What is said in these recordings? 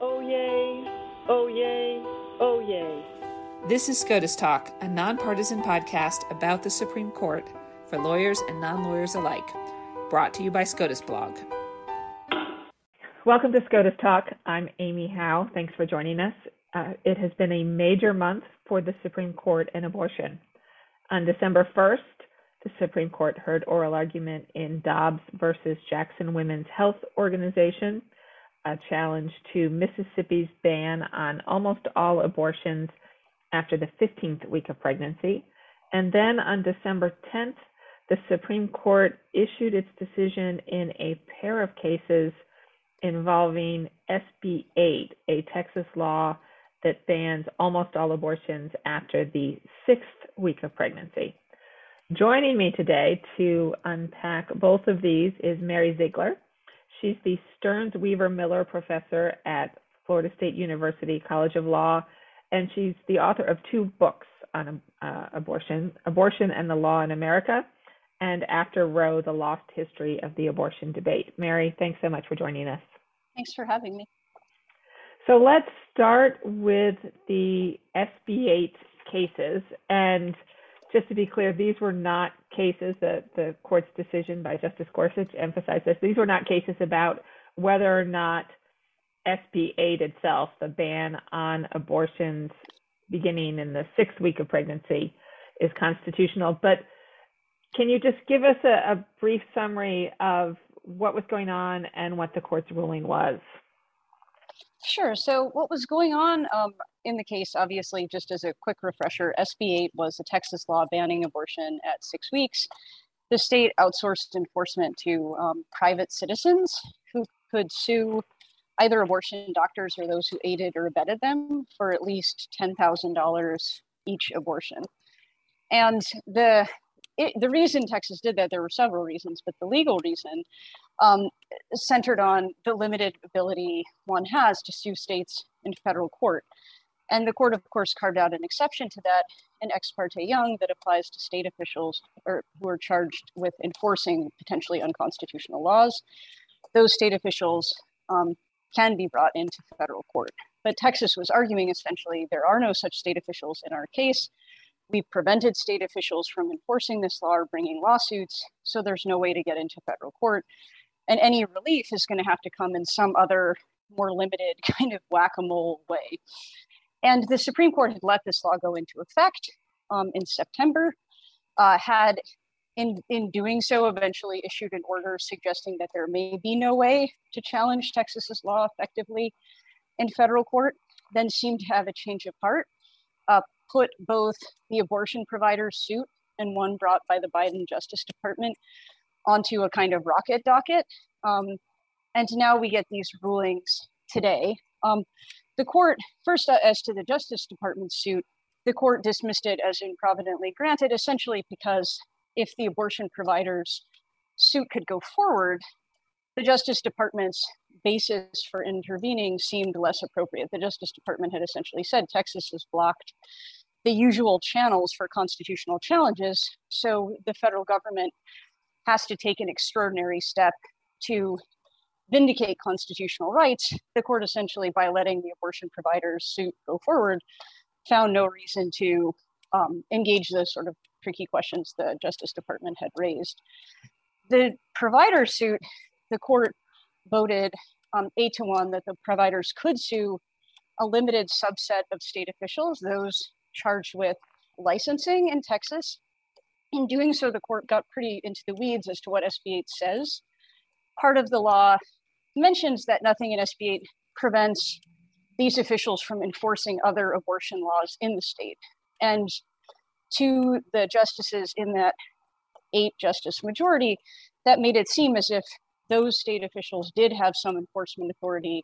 Oh, yay. Oh, yay. Oh, yay. This is SCOTUS Talk, a nonpartisan podcast about the Supreme Court for lawyers and non lawyers alike, brought to you by SCOTUS Blog. Welcome to SCOTUS Talk. I'm Amy Howe. Thanks for joining us. Uh, it has been a major month for the Supreme Court and abortion. On December 1st, the Supreme Court heard oral argument in Dobbs versus Jackson Women's Health Organization a challenge to Mississippi's ban on almost all abortions after the 15th week of pregnancy. And then on December 10th, the Supreme Court issued its decision in a pair of cases involving SB 8, a Texas law that bans almost all abortions after the sixth week of pregnancy. Joining me today to unpack both of these is Mary Ziegler. She's the Stearns Weaver Miller Professor at Florida State University College of Law, and she's the author of two books on uh, abortion Abortion and the Law in America, and After Roe, The Lost History of the Abortion Debate. Mary, thanks so much for joining us. Thanks for having me. So let's start with the SB 8 cases. And just to be clear, these were not cases that the court's decision by Justice Gorsuch emphasized this. These were not cases about whether or not SB 8 itself, the ban on abortions beginning in the sixth week of pregnancy, is constitutional. But can you just give us a, a brief summary of what was going on and what the court's ruling was? Sure. So, what was going on um, in the case, obviously, just as a quick refresher, SB 8 was a Texas law banning abortion at six weeks. The state outsourced enforcement to um, private citizens who could sue either abortion doctors or those who aided or abetted them for at least $10,000 each abortion. And the it, the reason Texas did that, there were several reasons, but the legal reason um, centered on the limited ability one has to sue states in federal court. And the court, of course, carved out an exception to that in Ex parte Young that applies to state officials or who are charged with enforcing potentially unconstitutional laws. Those state officials um, can be brought into federal court. But Texas was arguing essentially there are no such state officials in our case. We've prevented state officials from enforcing this law or bringing lawsuits, so there's no way to get into federal court. And any relief is going to have to come in some other more limited kind of whack a mole way. And the Supreme Court had let this law go into effect um, in September, uh, had in, in doing so eventually issued an order suggesting that there may be no way to challenge Texas's law effectively in federal court, then seemed to have a change of heart, uh, put both the abortion provider suit and one brought by the Biden Justice Department onto a kind of rocket docket. Um, and now we get these rulings today. Um, the court, first, uh, as to the Justice Department suit, the court dismissed it as improvidently granted, essentially because if the abortion provider's suit could go forward, the Justice Department's basis for intervening seemed less appropriate. The Justice Department had essentially said Texas has blocked the usual channels for constitutional challenges, so the federal government has to take an extraordinary step to vindicate constitutional rights, the court essentially, by letting the abortion provider's suit go forward, found no reason to um, engage the sort of tricky questions the Justice Department had raised. The provider suit, the court voted um, eight to one that the providers could sue a limited subset of state officials, those charged with licensing in Texas. In doing so, the court got pretty into the weeds as to what SB 8 says. Part of the law mentions that nothing in SB 8 prevents these officials from enforcing other abortion laws in the state. And to the justices in that eight justice majority, that made it seem as if those state officials did have some enforcement authority,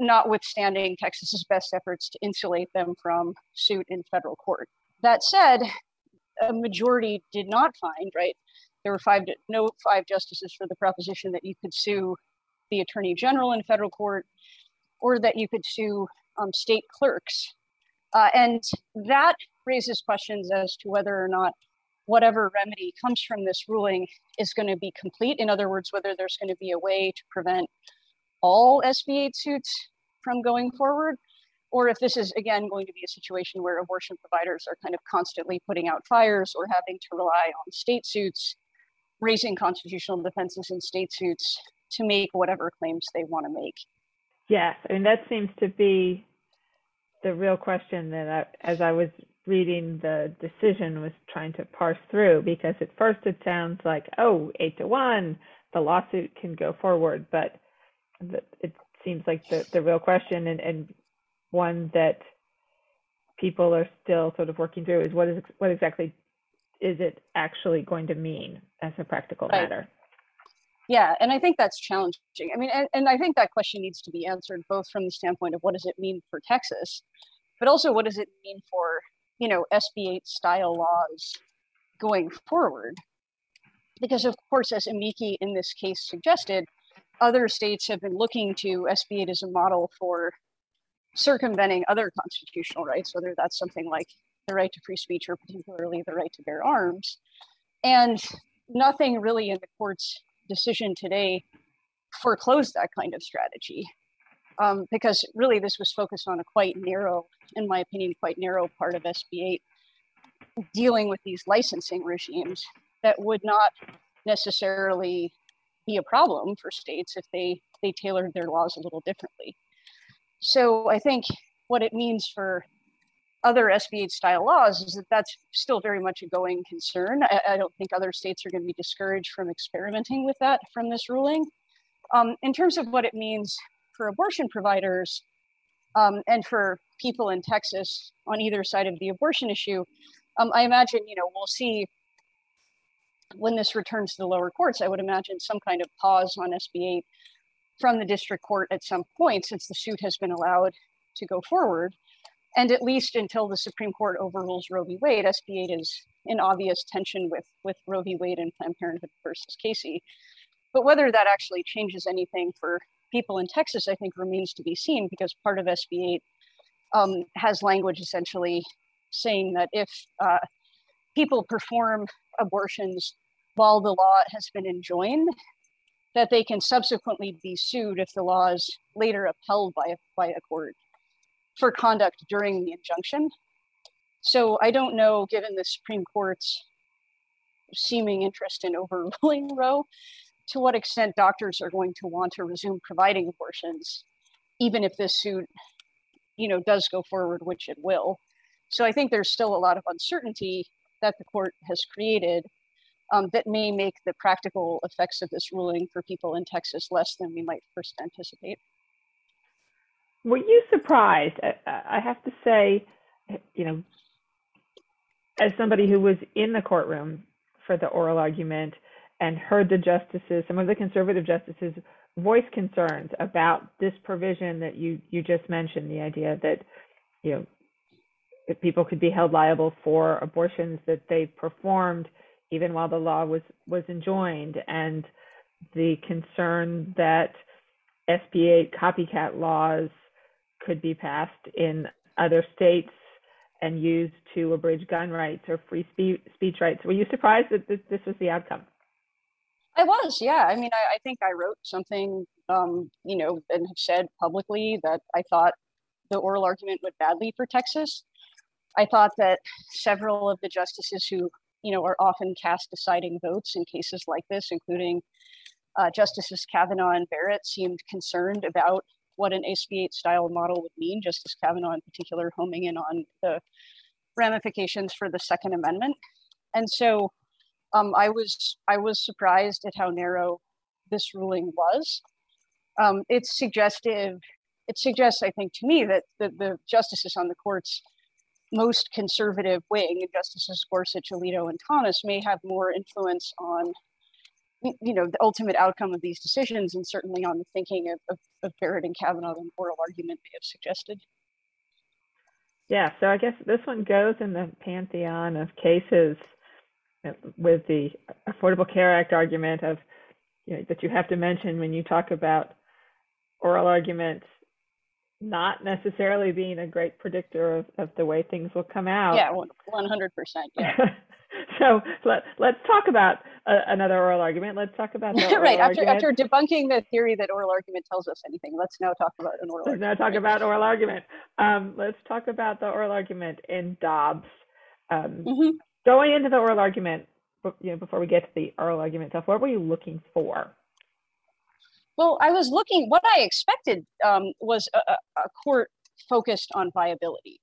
notwithstanding Texas's best efforts to insulate them from suit in federal court. That said, a majority did not find, right? There were five, no five justices for the proposition that you could sue the attorney general in federal court or that you could sue um, state clerks. Uh, and that raises questions as to whether or not whatever remedy comes from this ruling is going to be complete. In other words, whether there's going to be a way to prevent all SB 8 suits from going forward, or if this is again going to be a situation where abortion providers are kind of constantly putting out fires or having to rely on state suits, raising constitutional defenses in state suits to make whatever claims they want to make. Yes, I mean that seems to be the real question that I, as I was reading the decision was trying to parse through because at first it sounds like oh eight to one the lawsuit can go forward but the, it seems like the, the real question and, and one that people are still sort of working through is what is what exactly is it actually going to mean as a practical right. matter? Yeah and i think that's challenging. I mean and, and i think that question needs to be answered both from the standpoint of what does it mean for texas but also what does it mean for you know sb8 style laws going forward? Because of course as amici in this case suggested other states have been looking to sb8 as a model for circumventing other constitutional rights whether that's something like the right to free speech or particularly the right to bear arms and nothing really in the court's decision today foreclosed that kind of strategy um, because really this was focused on a quite narrow, in my opinion, quite narrow part of SB8 dealing with these licensing regimes that would not necessarily be a problem for states if they they tailored their laws a little differently. So I think what it means for other SB8 style laws is that that's still very much a going concern. I, I don't think other states are going to be discouraged from experimenting with that from this ruling. Um, in terms of what it means for abortion providers um, and for people in Texas on either side of the abortion issue, um, I imagine, you know, we'll see when this returns to the lower courts, I would imagine some kind of pause on SB8 from the district court at some point since the suit has been allowed to go forward. And at least until the Supreme Court overrules Roe v. Wade, SB8 is in obvious tension with, with Roe v. Wade and Planned Parenthood versus Casey. But whether that actually changes anything for people in Texas, I think remains to be seen because part of SB8 um, has language essentially saying that if uh, people perform abortions while the law has been enjoined, that they can subsequently be sued if the law is later upheld by by a court for conduct during the injunction. So I don't know, given the Supreme Court's seeming interest in overruling Roe, to what extent doctors are going to want to resume providing abortions, even if this suit, you know, does go forward, which it will. So I think there's still a lot of uncertainty that the court has created um, that may make the practical effects of this ruling for people in Texas less than we might first anticipate. Were you surprised? I have to say, you know, as somebody who was in the courtroom for the oral argument, and heard the justices, some of the conservative justices, voice concerns about this provision that you you just mentioned, the idea that you know that people could be held liable for abortions that they performed even while the law was was enjoined, and the concern that SB8 copycat laws could be passed in other states and used to abridge gun rights or free speech rights. Were you surprised that this, this was the outcome? I was, yeah. I mean, I, I think I wrote something, um, you know, and have said publicly that I thought the oral argument went badly for Texas. I thought that several of the justices who, you know, are often cast deciding votes in cases like this, including uh, Justices Kavanaugh and Barrett, seemed concerned about what an SB8 style model would mean. Justice Kavanaugh, in particular, homing in on the ramifications for the Second Amendment. And so um, I was I was surprised at how narrow this ruling was. Um, it's suggestive. It suggests, I think, to me that the, the justices on the court's most conservative wing, Justices Gorsuch, Alito, and Thomas, may have more influence on, you know, the ultimate outcome of these decisions, and certainly on the thinking of, of, of Barrett and Kavanaugh than oral argument may have suggested. Yeah, so I guess this one goes in the pantheon of cases uh, with the Affordable Care Act argument of you know, that you have to mention when you talk about oral arguments not necessarily being a great predictor of, of the way things will come out. Yeah, 100%. Yeah. so let, let's talk about uh, another oral argument. Let's talk about the right after argument. after debunking the theory that oral argument tells us anything. Let's now talk about an oral. Let's argument. now talk about oral argument. Um, let's talk about the oral argument in Dobbs. Um, Mhm. Going into the oral argument, you know, before we get to the oral argument itself, what were you looking for? Well, I was looking. What I expected um, was a, a, court focused on viability.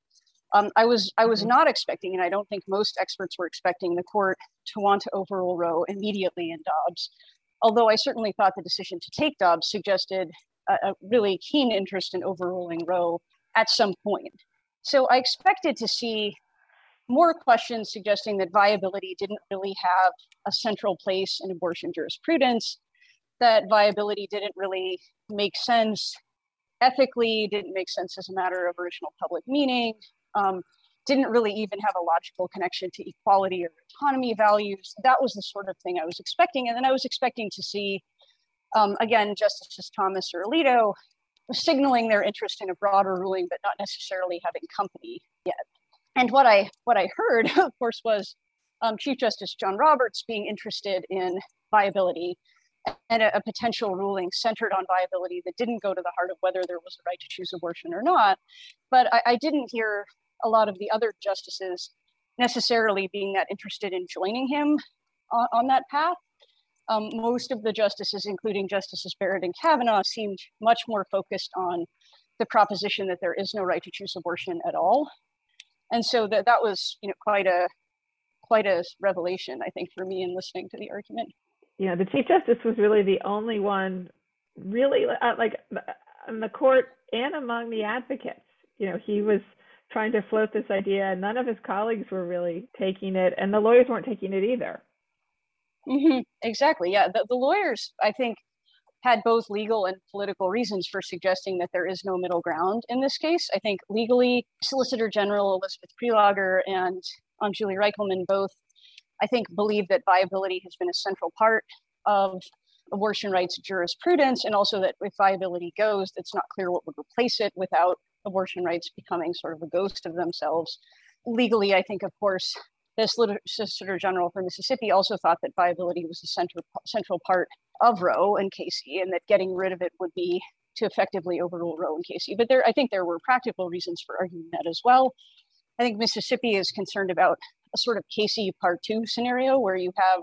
Um, I was I was Mhm. not expecting, and I don't think most experts were expecting the court to want to overrule Roe immediately in Dobbs. Although I certainly thought the decision to take Dobbs suggested a, a really keen interest in overruling Roe at some point. So I expected to see more questions suggesting that viability didn't really have a central place in abortion jurisprudence, that viability didn't really make sense ethically, didn't make sense as a matter of original public meaning, um, didn't really even have a logical connection to equality or autonomy values. That was the sort of thing I was expecting. And then I was expecting to see, um, again, Justices Thomas or Alito signaling their interest in a broader ruling, but not necessarily having company yet. And what I what I heard, of course, was um, Chief Justice John Roberts being interested in viability and a, a potential ruling centered on viability that didn't go to the heart of whether there was a right to choose abortion or not. But I, I didn't hear a lot of the other justices necessarily being that interested in joining him on, on that path. Um, most of the justices, including Justices Barrett and Kavanaugh, seemed much more focused on the proposition that there is no right to choose abortion at all. And so that that was, you know, quite a quite a revelation, I think, for me in listening to the argument. You know, the Chief Justice was really the only one, really, uh, like in the court and among the advocates. You know, he was trying to float this idea, and none of his colleagues were really taking it, and the lawyers weren't taking it either. hmm Exactly. Yeah. The, the lawyers, I think, had both legal and political reasons for suggesting that there is no middle ground in this case. I think legally, Solicitor General Elizabeth Prelogar and um, Julie Rikelman both, I think, believe that viability has been a central part of abortion rights jurisprudence, and also that if viability goes, it's not clear what would replace it without abortion rights becoming sort of a ghost of themselves. Legally, I think, of course, the Solicitor General for Mississippi also thought that viability was the center, central part of Roe and Casey, and that getting rid of it would be to effectively overrule Roe and Casey. But there, I think there were practical reasons for arguing that as well. I think Mississippi is concerned about a sort of Casey Part Two scenario where you have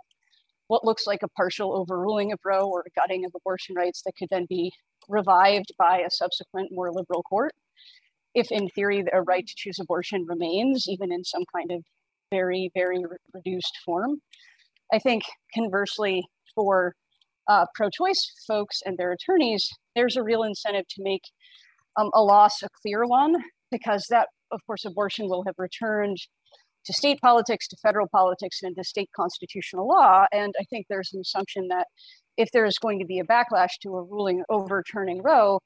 what looks like a partial overruling of Roe or a gutting of abortion rights that could then be revived by a subsequent more liberal court. If, in theory, a right to choose abortion remains, even in some kind of very, very re- reduced form. I think conversely, for uh, pro choice folks and their attorneys, there's a real incentive to make um, a loss a clear one, because that, of course, abortion will have returned to state politics, to federal politics, and to state constitutional law. And I think there's an assumption that if there is going to be a backlash to a ruling overturning Roe,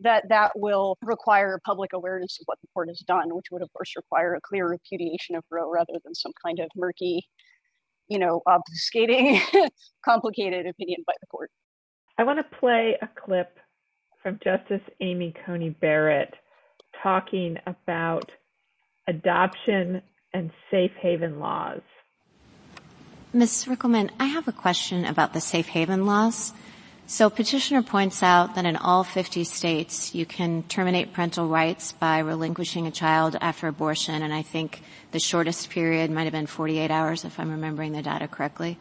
that that will require public awareness of what the court has done, which would of course require a clear repudiation of Roe rather than some kind of murky, you know, obfuscating, complicated opinion by the court. I want to play a clip from Justice Amy Coney Barrett talking about adoption and safe haven laws. Ms. Rikelman, I have a question about the safe haven laws. So petitioner points out that in all 50 states, you can terminate parental rights by relinquishing a child after abortion, and I think the shortest period might have been 48 hours, if I'm remembering the data correctly.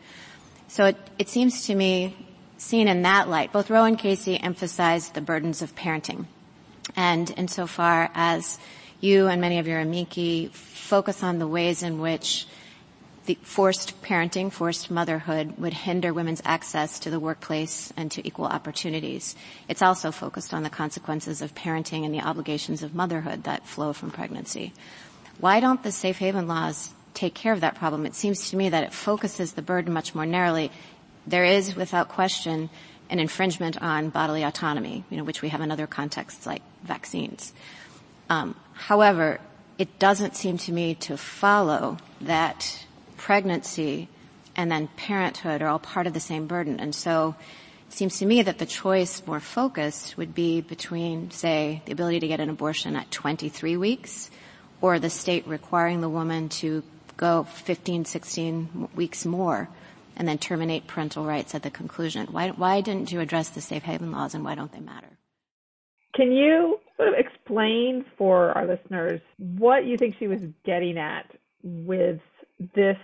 So it, it seems to me, seen in that light, both Roe and Casey emphasized the burdens of parenting. And insofar as you and many of your amici focus on the ways in which the forced parenting, forced motherhood would hinder women's access to the workplace and to equal opportunities. It's also focused on the consequences of parenting and the obligations of motherhood that flow from pregnancy. Why don't the safe haven laws take care of that problem? It seems to me that it focuses the burden much more narrowly. There is, without question, an infringement on bodily autonomy, you know, which we have in other contexts like vaccines. Um, however, it doesn't seem to me to follow that pregnancy and then parenthood are all part of the same burden. And so it seems to me that the choice more focused would be between, say, the ability to get an abortion at 23 weeks or the state requiring the woman to go 15, 16 weeks more and then terminate parental rights at the conclusion. Why, why didn't you address the safe haven laws and why don't they matter? Can you sort of explain for our listeners what you think she was getting at with this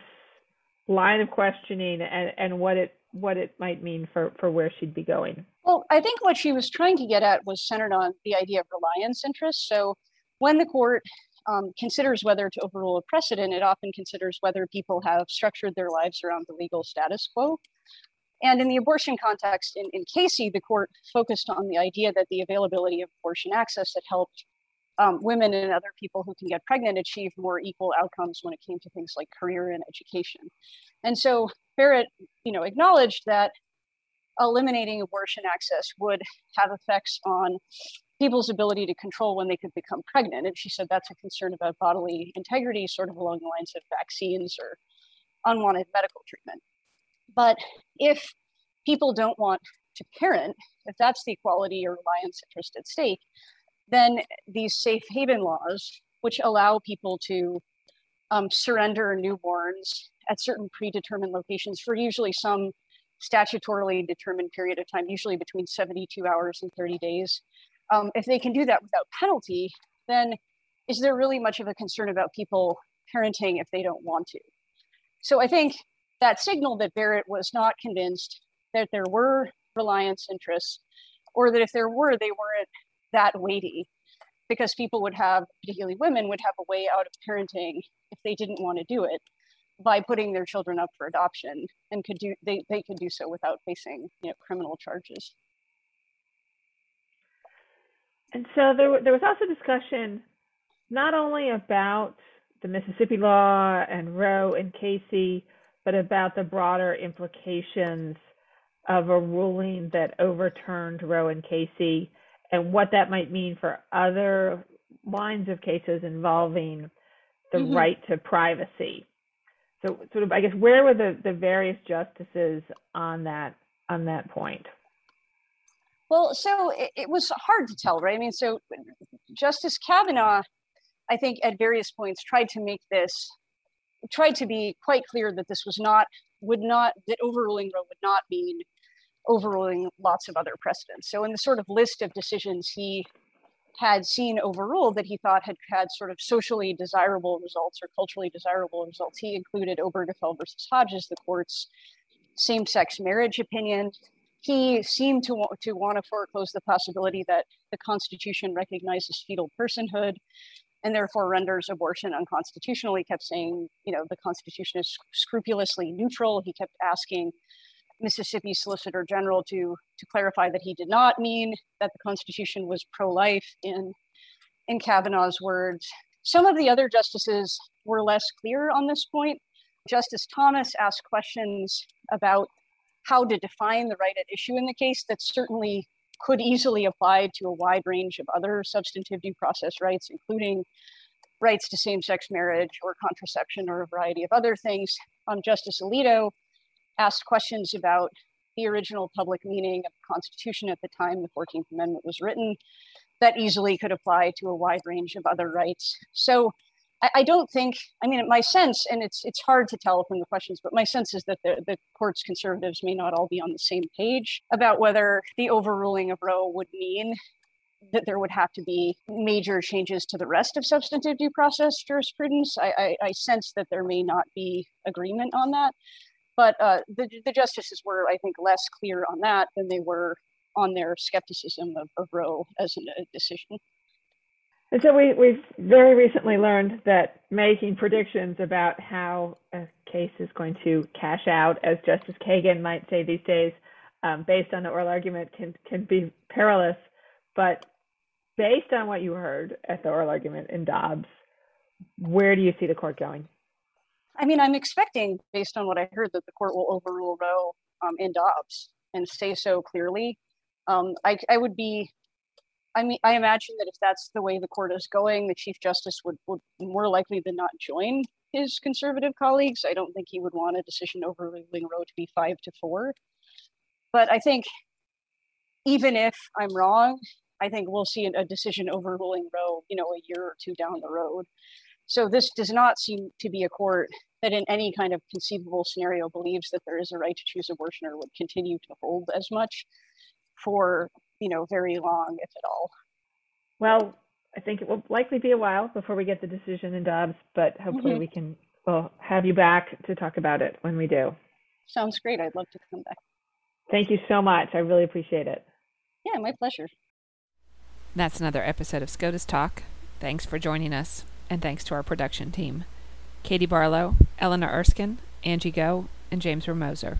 line of questioning and, and what it what it might mean for, for where she'd be going? Well, I think what she was trying to get at was centered on the idea of reliance interest. So when the court um, considers whether to overrule a precedent, it often considers whether people have structured their lives around the legal status quo. And in the abortion context, in, in Casey, the court focused on the idea that the availability of abortion access had helped um, women and other people who can get pregnant achieve more equal outcomes when it came to things like career and education. And so Barrett, you know, acknowledged that eliminating abortion access would have effects on people's ability to control when they could become pregnant. And she said that's a concern about bodily integrity, sort of along the lines of vaccines or unwanted medical treatment. But if people don't want to parent, if that's the equality or reliance interest at stake, then these safe haven laws, which allow people to um, surrender newborns at certain predetermined locations for usually some statutorily determined period of time, usually between 72 hours and 30 days, um, if they can do that without penalty, then is there really much of a concern about people parenting if they don't want to? So I think that signaled that Barrett was not convinced that there were reliance interests, or that if there were, they weren't that weighty, because people would have, particularly women, would have a way out of parenting if they didn't want to do it by putting their children up for adoption and could do they, they could do so without facing you know criminal charges. And so there, there was also discussion not only about the Mississippi law and Roe and Casey, but about the broader implications of a ruling that overturned Roe and Casey and what that might mean for other lines of cases involving the mm-hmm. right to privacy. So, sort of, I guess, where were the, the various justices on that on that point? Well, so it, it, was hard to tell, right? I mean, so Justice Kavanaugh, I think, at various points tried to make this, tried to be quite clear that this was not, would not, that overruling Roe would not mean overruling lots of other precedents. So, in the sort of list of decisions he had seen overruled that he thought had had sort of socially desirable results or culturally desirable results, he included Obergefell versus Hodges, the court's same sex marriage opinion, he seemed to want to want to foreclose the possibility that the Constitution recognizes fetal personhood and therefore renders abortion unconstitutional. He kept saying, you know, the Constitution is scrupulously neutral. He kept asking Mississippi Solicitor General to to clarify that he did not mean that the Constitution was pro-life in in Kavanaugh's words. Some of the other justices were less clear on this point. Justice Thomas asked questions about how to define the right at issue in the case that certainly could easily apply to a wide range of other substantive due process rights, including rights to same sex marriage or contraception or a variety of other things. Um, Justice Alito asked questions about the original public meaning of the Constitution at the time the 14th Amendment was written that easily could apply to a wide range of other rights. So I, don't think, I mean, my sense, and it's it's hard to tell from the questions, but my sense is that the, the court's conservatives may not all be on the same page about whether the overruling of Roe would mean that there would have to be major changes to the rest of substantive due process jurisprudence. I, I, I sense that there may not be agreement on that. But uh, the, the justices were, I think, less clear on that than they were on their skepticism of, of Roe as a decision. And so we, we've very recently learned that making predictions about how a case is going to cash out, as Justice Kagan might say these days, um, based on the oral argument can, can be perilous. But based on what you heard at the oral argument in Dobbs, where do you see the court going? I mean, I'm expecting, based on what I heard, that the court will overrule Roe um, in Dobbs and say so clearly. Um, I, I would be I mean, I imagine that if that's the way the court is going, the Chief Justice would, would more likely than not join his conservative colleagues. I don't think he would want a decision overruling Roe to be five to four. But I think even if I'm wrong, I think we'll see a decision overruling Roe, you know, a year or two down the road. So this does not seem to be a court that in any kind of conceivable scenario believes that there is a right to choose abortion or would continue to hold as much for, you know, very long, if at all. Well, I think it will likely be a while before we get the decision in Dobbs, but hopefully Mhm. we can we'll have you back to talk about it when we do. Sounds great. I'd love to come back. Thank you so much. I really appreciate it. Yeah, my pleasure. That's another episode of SCOTUS Talk. Thanks for joining us, and thanks to our production team Katie Barlow, Eleanor Erskine, Angie Go, and James Ramoser.